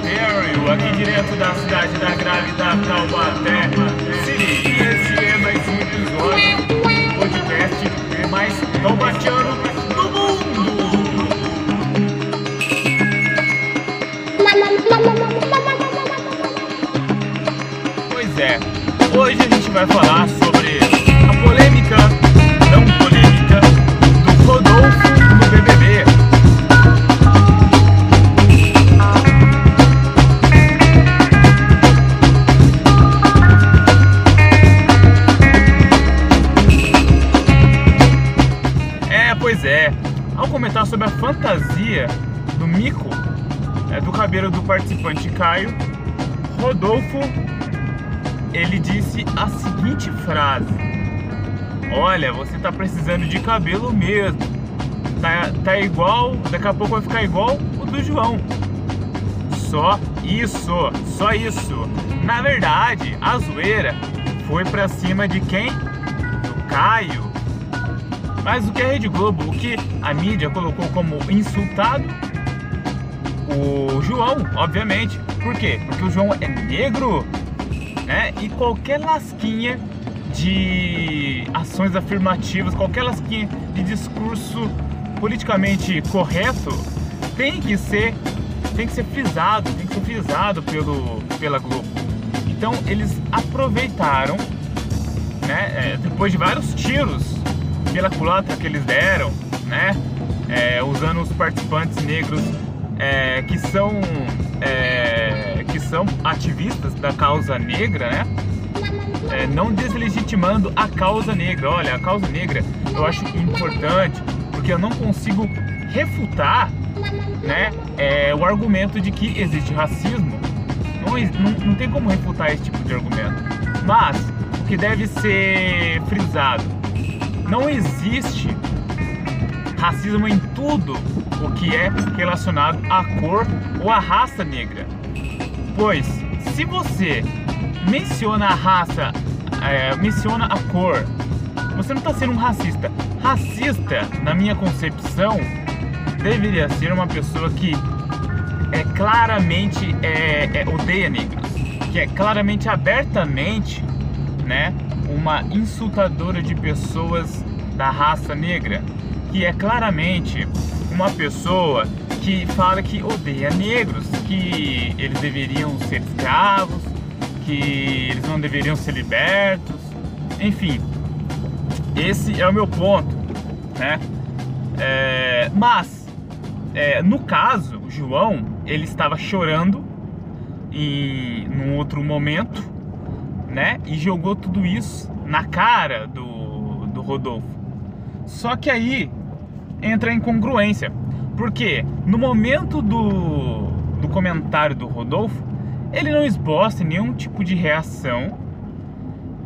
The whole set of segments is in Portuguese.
Harry, aqui direto da cidade da grávida Taubaté City. E esse é mais um episódio do podcast mais taubatiano do mundo. Pois é, hoje a gente vai falar do cabelo do participante Caio, Rodolfo ele disse a seguinte frase: Olha, você tá precisando de cabelo mesmo. Tá, tá igual, daqui a pouco vai ficar igual o do João. Só isso, só isso. Na verdade, a zoeira foi pra cima de quem? Do Caio. Mas o que a Rede Globo, o que a mídia colocou como insultado? O João, obviamente. Por quê? Porque o João é negro, né? E qualquer lasquinha de ações afirmativas, qualquer lasquinha de discurso politicamente correto tem que ser tem que ser frisado, tem que ser frisado pelo, pela Globo. Então eles aproveitaram, né? é, depois de vários tiros pela culatra que eles deram, né? é, usando os participantes negros é, que são é, que são ativistas da causa negra, né? É, não deslegitimando a causa negra. Olha, a causa negra eu acho importante porque eu não consigo refutar, né, é, o argumento de que existe racismo. Não, não, não tem como refutar esse tipo de argumento. Mas o que deve ser frisado, não existe racismo em tudo o que é relacionado à cor ou à raça negra. Pois, se você menciona a raça, é, menciona a cor, você não está sendo um racista. Racista, na minha concepção, deveria ser uma pessoa que é claramente é, é, odeia negros, que é claramente abertamente, né, uma insultadora de pessoas da raça negra, que é claramente uma pessoa que fala que odeia negros, que eles deveriam ser escravos, que eles não deveriam ser libertos, enfim, esse é o meu ponto, né? É, mas é, no caso, o João ele estava chorando em num outro momento, né? E jogou tudo isso na cara do, do Rodolfo. Só que aí entra a incongruência, porque no momento do, do comentário do Rodolfo, ele não esboça nenhum tipo de reação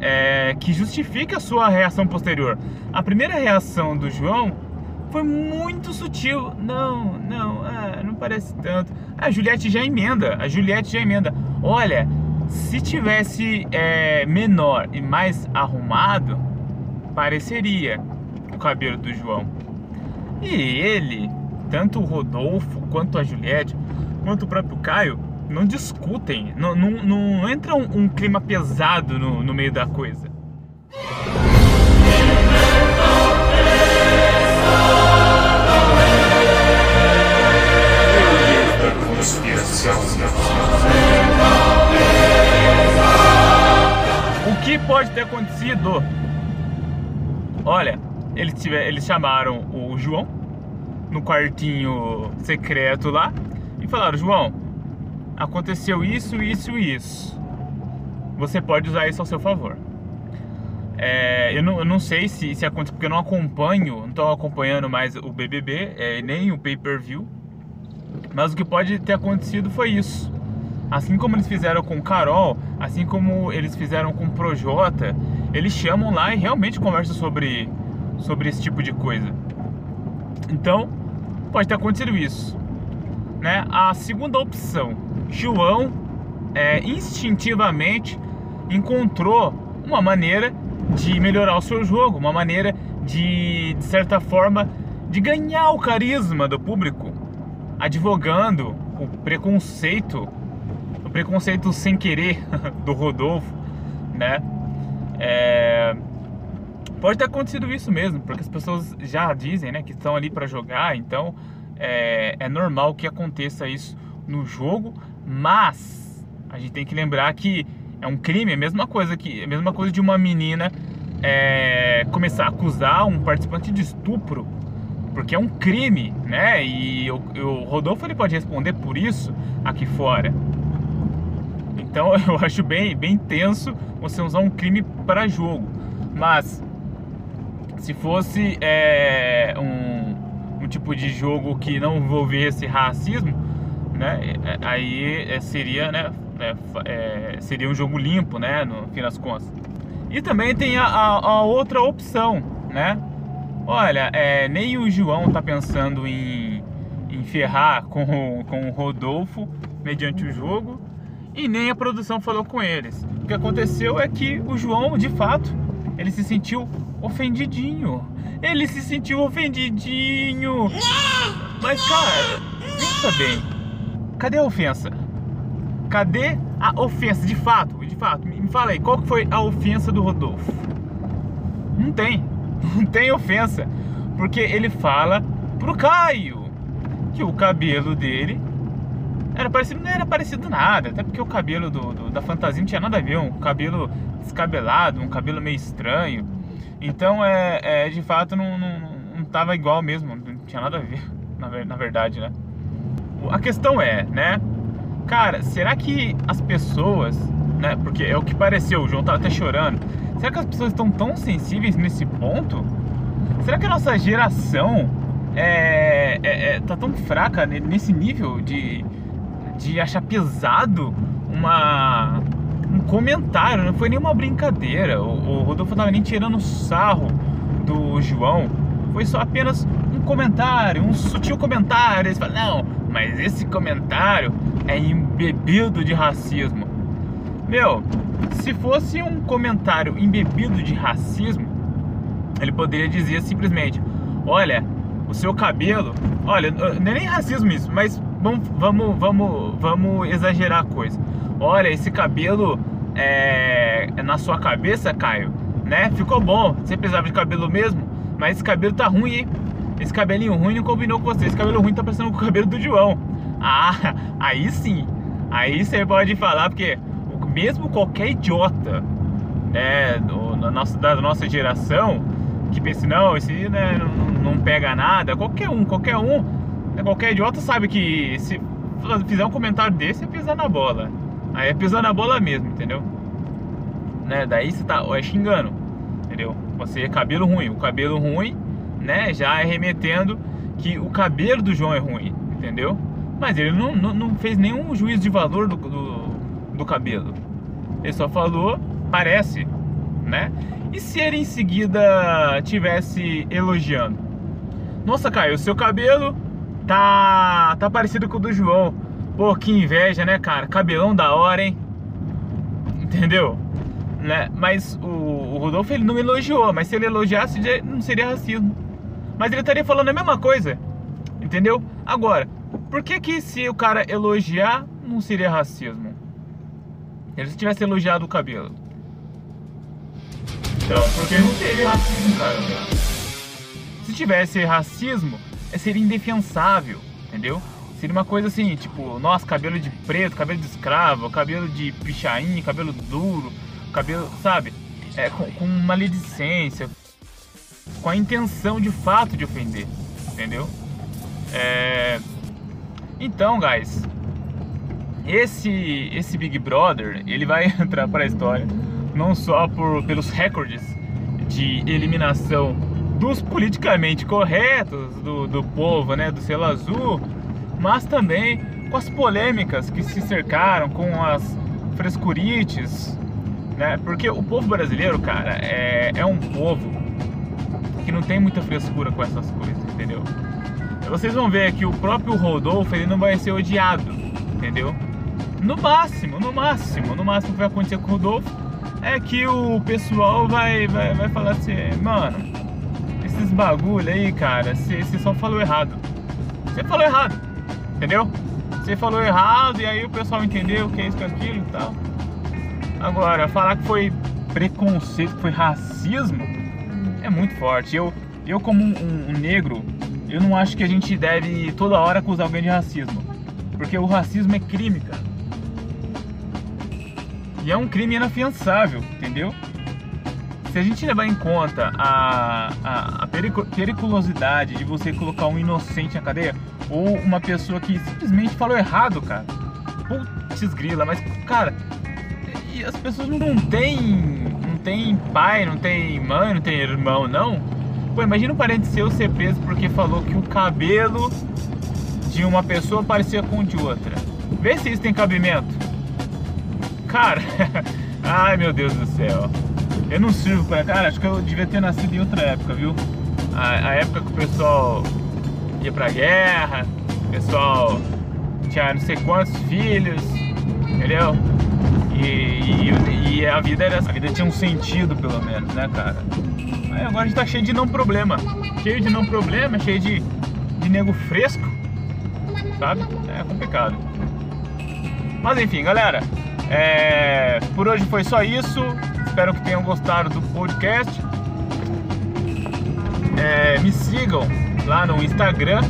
é, que justifique a sua reação posterior. A primeira reação do João foi muito sutil. Não, não, ah, não parece tanto. A Juliette já emenda. A Juliette já emenda. Olha, se tivesse é, menor e mais arrumado, pareceria o cabelo do João. E ele, tanto o Rodolfo quanto a Juliette, quanto o próprio Caio, não discutem, não, não, não entra um, um clima pesado no, no meio da coisa. O que pode ter acontecido? Olha, eles, tiver, eles chamaram o João no quartinho secreto lá e falaram: João, aconteceu isso, isso e isso. Você pode usar isso ao seu favor. É, eu, não, eu não sei se, se aconteceu, porque eu não acompanho, não estou acompanhando mais o BBB, é, nem o pay-per-view. Mas o que pode ter acontecido foi isso. Assim como eles fizeram com Carol, assim como eles fizeram com Projota, eles chamam lá e realmente conversam sobre, sobre esse tipo de coisa. Então, pode ter acontecido isso. Né? A segunda opção, João é, instintivamente encontrou uma maneira de melhorar o seu jogo, uma maneira de, de certa forma, de ganhar o carisma do público, advogando o preconceito o preconceito sem querer do Rodolfo, né? É, pode ter acontecido isso mesmo, porque as pessoas já dizem, né, que estão ali para jogar, então é, é normal que aconteça isso no jogo, mas a gente tem que lembrar que é um crime, é a mesma coisa que a mesma coisa de uma menina é, começar a acusar um participante de estupro, porque é um crime, né? E o, o Rodolfo ele pode responder por isso aqui fora. Então eu acho bem, bem tenso você usar um crime para jogo. Mas se fosse é, um, um tipo de jogo que não envolvesse racismo, né? É, aí é, seria, né? É, é, seria um jogo limpo, né? No fim das contas. E também tem a, a, outra opção, né? Olha, é, nem o João tá pensando em, em ferrar com, com o Rodolfo mediante o jogo e nem a produção falou com eles. O que aconteceu é que o João, de fato, ele se sentiu ofendidinho. Ele se sentiu ofendidinho. Mas, cara, pensa bem. Cadê a ofensa? Cadê a ofensa? De fato, de fato, me fala aí, qual foi a ofensa do Rodolfo? Não tem, não tem ofensa, porque ele fala pro Caio que o cabelo dele era parecido, não era parecido nada, até porque o cabelo do, do, da fantasia não tinha nada a ver, um cabelo descabelado, um cabelo meio estranho. Então, é, é de fato, não, não, não tava igual mesmo, não tinha nada a ver, na, verdade, né? A questão é, né? Cara, será que as pessoas, né? Porque é o que pareceu, o João tava até chorando. Será que as pessoas estão tão sensíveis nesse ponto? Será que a nossa geração é, é, é, tá tão fraca nesse nível de, de achar pesado uma, um comentário? Não foi nenhuma brincadeira. O, o Rodolfo não tava nem tirando sarro do João. Foi só apenas um comentário, um sutil comentário. Eles falam, não, mas esse comentário é embebido de racismo. Meu, se fosse um comentário embebido de racismo, ele poderia dizer simplesmente: Olha, o seu cabelo. Olha, não é nem racismo isso, mas vamos, vamos, vamos, vamos exagerar a coisa. Olha, esse cabelo é, é na sua cabeça, Caio, né? Ficou bom. Você precisava de cabelo mesmo, mas esse cabelo tá ruim, hein? Esse cabelinho ruim não combinou com você. Esse cabelo ruim tá parecendo com o cabelo do João. Ah, aí sim. Aí você pode falar, porque mesmo qualquer idiota né, do, da, nossa, da nossa geração que pensa, não, esse né, não, não, pega nada, qualquer um, qualquer um, qualquer idiota sabe que se fizer um comentário desse é pisar na bola. Aí é pisar na bola mesmo, entendeu? Né, daí você tá é xingando, entendeu? Você é cabelo ruim, o cabelo ruim né, já é remetendo que o cabelo do João é ruim, entendeu? Mas ele não, não, não fez nenhum juízo de valor do, do, do, cabelo. Ele só falou, parece, né? E se ele em seguida tivesse elogiando? Nossa, Caio, o seu cabelo tá, tá parecido com o do João. Pô, que inveja, né, cara? Cabelão da hora, hein? Entendeu? Né? Mas o, o Rodolfo ele não elogiou, mas se ele elogiasse, não seria racismo mas ele estaria falando a mesma coisa, entendeu? Agora, por que que se o cara elogiar não seria racismo? Ele se tivesse elogiado o cabelo. Então, porque não seria racismo, cara. Se tivesse racismo, seria indefensável, entendeu? Seria uma coisa assim, tipo, nossa, cabelo de preto, cabelo de escravo, cabelo de pichain, cabelo duro, cabelo, sabe? É, com, com maledicência, com a intenção de fato de ofender, entendeu? É... Então, guys, esse esse Big Brother ele vai entrar para a história não só por pelos recordes de eliminação dos politicamente corretos do, do povo, né, do selo azul, mas também com as polêmicas que se cercaram com as frescurites, né? Porque o povo brasileiro, cara, é, é um povo que não tem muita frescura com essas coisas, entendeu? Vocês vão ver que o próprio Rodolfo ele não vai ser odiado, entendeu? No máximo, no máximo, no máximo que vai acontecer com o Rodolfo é que o pessoal vai, vai, vai falar assim, mano, esses bagulho aí, cara, você só falou errado. Você falou errado, entendeu? você falou errado e aí o pessoal entendeu que é isso, que é aquilo e tal. Agora, falar que foi preconceito, que foi racismo, é muito forte. Eu, eu como um, um, um negro, eu não acho que a gente deve toda hora acusar alguém de racismo. Porque o racismo é crime, cara. E é um crime inafiançável, entendeu? Se a gente levar em conta a, a periculosidade de você colocar um inocente na cadeia, ou uma pessoa que simplesmente falou errado, cara. Putz grila, mas, cara, e as pessoas não têm, não tem pai, não tem mãe, não tem irmão, não. Pô, imagina um parente seu ser preso porque falou que o cabelo de uma pessoa parecia com o de outra. Vê se isso tem cabimento. Cara, ai meu Deus do céu. Eu não sirvo para. Cara, acho que eu devia ter nascido em outra época, viu? A, a época que o pessoal ia pra guerra, o pessoal tinha não sei quantos filhos, entendeu? E, e, e, a vida era. A vida tinha um sentido, pelo menos, né, cara? Aí agora a gente tá cheio de não problema. Cheio de não problema, cheio de, de nego fresco, sabe? É complicado. Mas enfim, galera. É, por hoje foi só isso. Espero que tenham gostado do podcast. É, me sigam lá no Instagram,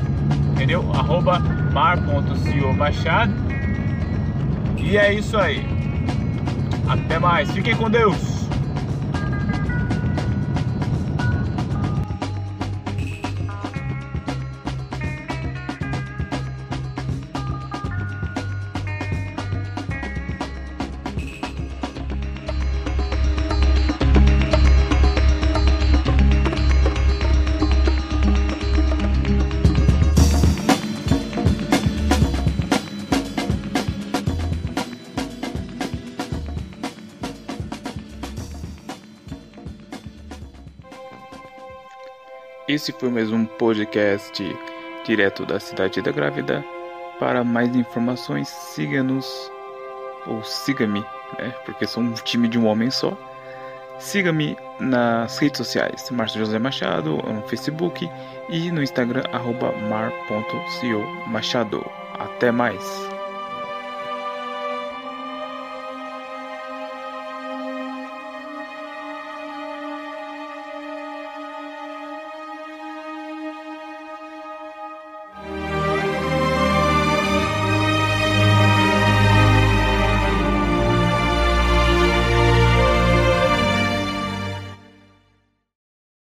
entendeu? Arroba mar.ciomachado. E é isso aí. Até mais. Fiquem com Deus. Esse foi mais um podcast direto da Cidade da Grávida. Para mais informações, siga-nos ou siga-me, né? Porque sou um time de um homem só. Siga-me nas redes sociais, Márcio José Machado, no Facebook e no Instagram, mar.co Machado. Até mais!